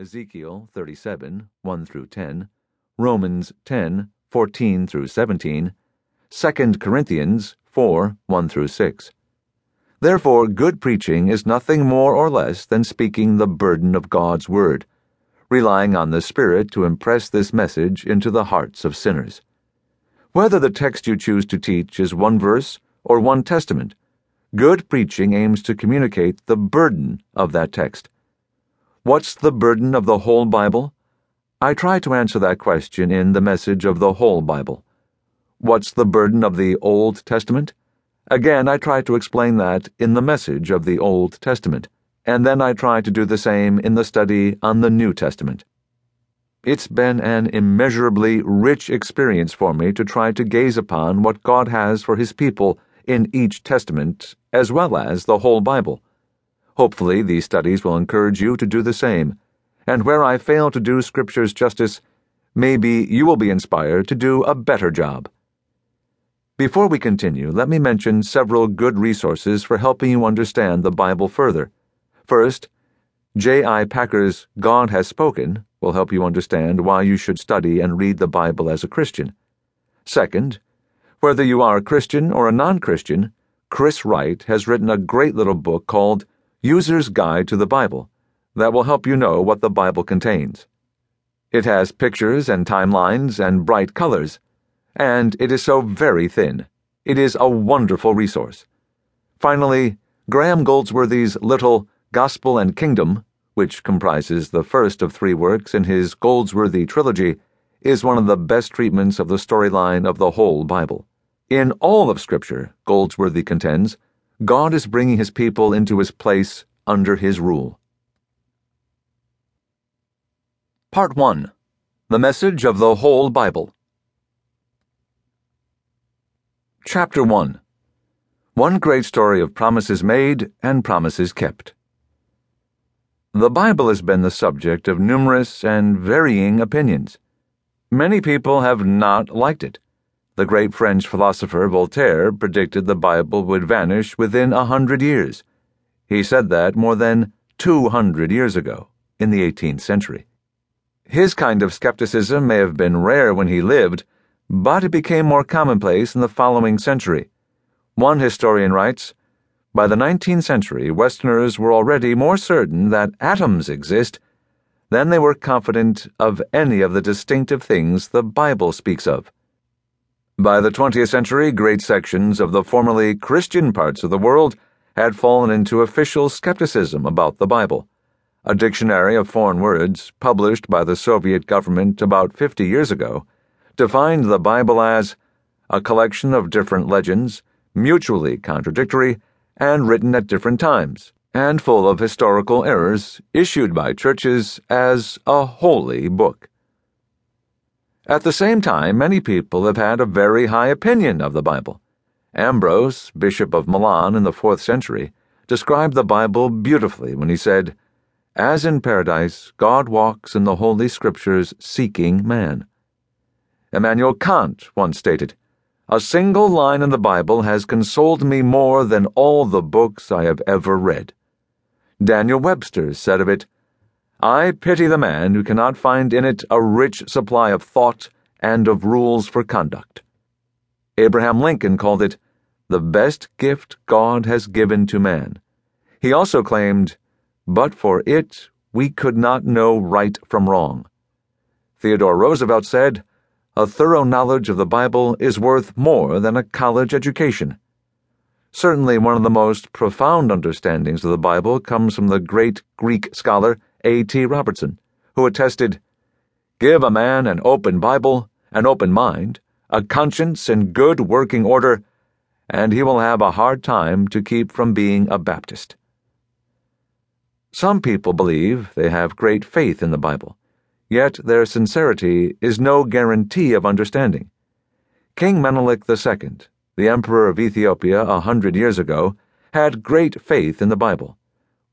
Ezekiel 37, 1 through 10, Romans 10, 14 through 17, 2 Corinthians 4, 1 through 6. Therefore, good preaching is nothing more or less than speaking the burden of God's Word, relying on the Spirit to impress this message into the hearts of sinners. Whether the text you choose to teach is one verse or one testament, good preaching aims to communicate the burden of that text. What's the burden of the whole Bible? I try to answer that question in the message of the whole Bible. What's the burden of the Old Testament? Again, I try to explain that in the message of the Old Testament, and then I try to do the same in the study on the New Testament. It's been an immeasurably rich experience for me to try to gaze upon what God has for His people in each Testament, as well as the whole Bible. Hopefully, these studies will encourage you to do the same, and where I fail to do Scripture's justice, maybe you will be inspired to do a better job. Before we continue, let me mention several good resources for helping you understand the Bible further. First, J.I. Packer's God Has Spoken will help you understand why you should study and read the Bible as a Christian. Second, whether you are a Christian or a non Christian, Chris Wright has written a great little book called User's Guide to the Bible that will help you know what the Bible contains. It has pictures and timelines and bright colors, and it is so very thin. It is a wonderful resource. Finally, Graham Goldsworthy's little Gospel and Kingdom, which comprises the first of three works in his Goldsworthy trilogy, is one of the best treatments of the storyline of the whole Bible. In all of Scripture, Goldsworthy contends, God is bringing his people into his place under his rule. Part 1 The Message of the Whole Bible. Chapter 1 One Great Story of Promises Made and Promises Kept. The Bible has been the subject of numerous and varying opinions. Many people have not liked it. The great French philosopher Voltaire predicted the Bible would vanish within a hundred years. He said that more than 200 years ago, in the 18th century. His kind of skepticism may have been rare when he lived, but it became more commonplace in the following century. One historian writes By the 19th century, Westerners were already more certain that atoms exist than they were confident of any of the distinctive things the Bible speaks of. By the 20th century, great sections of the formerly Christian parts of the world had fallen into official skepticism about the Bible. A dictionary of foreign words, published by the Soviet government about 50 years ago, defined the Bible as a collection of different legends, mutually contradictory, and written at different times, and full of historical errors, issued by churches as a holy book. At the same time, many people have had a very high opinion of the Bible. Ambrose, Bishop of Milan in the fourth century, described the Bible beautifully when he said, As in paradise, God walks in the Holy Scriptures seeking man. Immanuel Kant once stated, A single line in the Bible has consoled me more than all the books I have ever read. Daniel Webster said of it, I pity the man who cannot find in it a rich supply of thought and of rules for conduct. Abraham Lincoln called it the best gift God has given to man. He also claimed, but for it, we could not know right from wrong. Theodore Roosevelt said, a thorough knowledge of the Bible is worth more than a college education. Certainly, one of the most profound understandings of the Bible comes from the great Greek scholar A.T. Robertson, who attested Give a man an open Bible, an open mind, a conscience in good working order, and he will have a hard time to keep from being a Baptist. Some people believe they have great faith in the Bible, yet their sincerity is no guarantee of understanding. King Menelik II, the Emperor of Ethiopia a hundred years ago, had great faith in the Bible.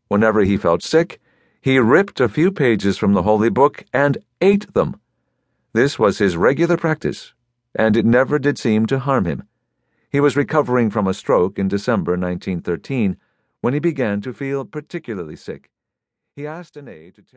Whenever he felt sick, he ripped a few pages from the Holy Book and ate them. This was his regular practice, and it never did seem to harm him. He was recovering from a stroke in December 1913 when he began to feel particularly sick. He asked an aide to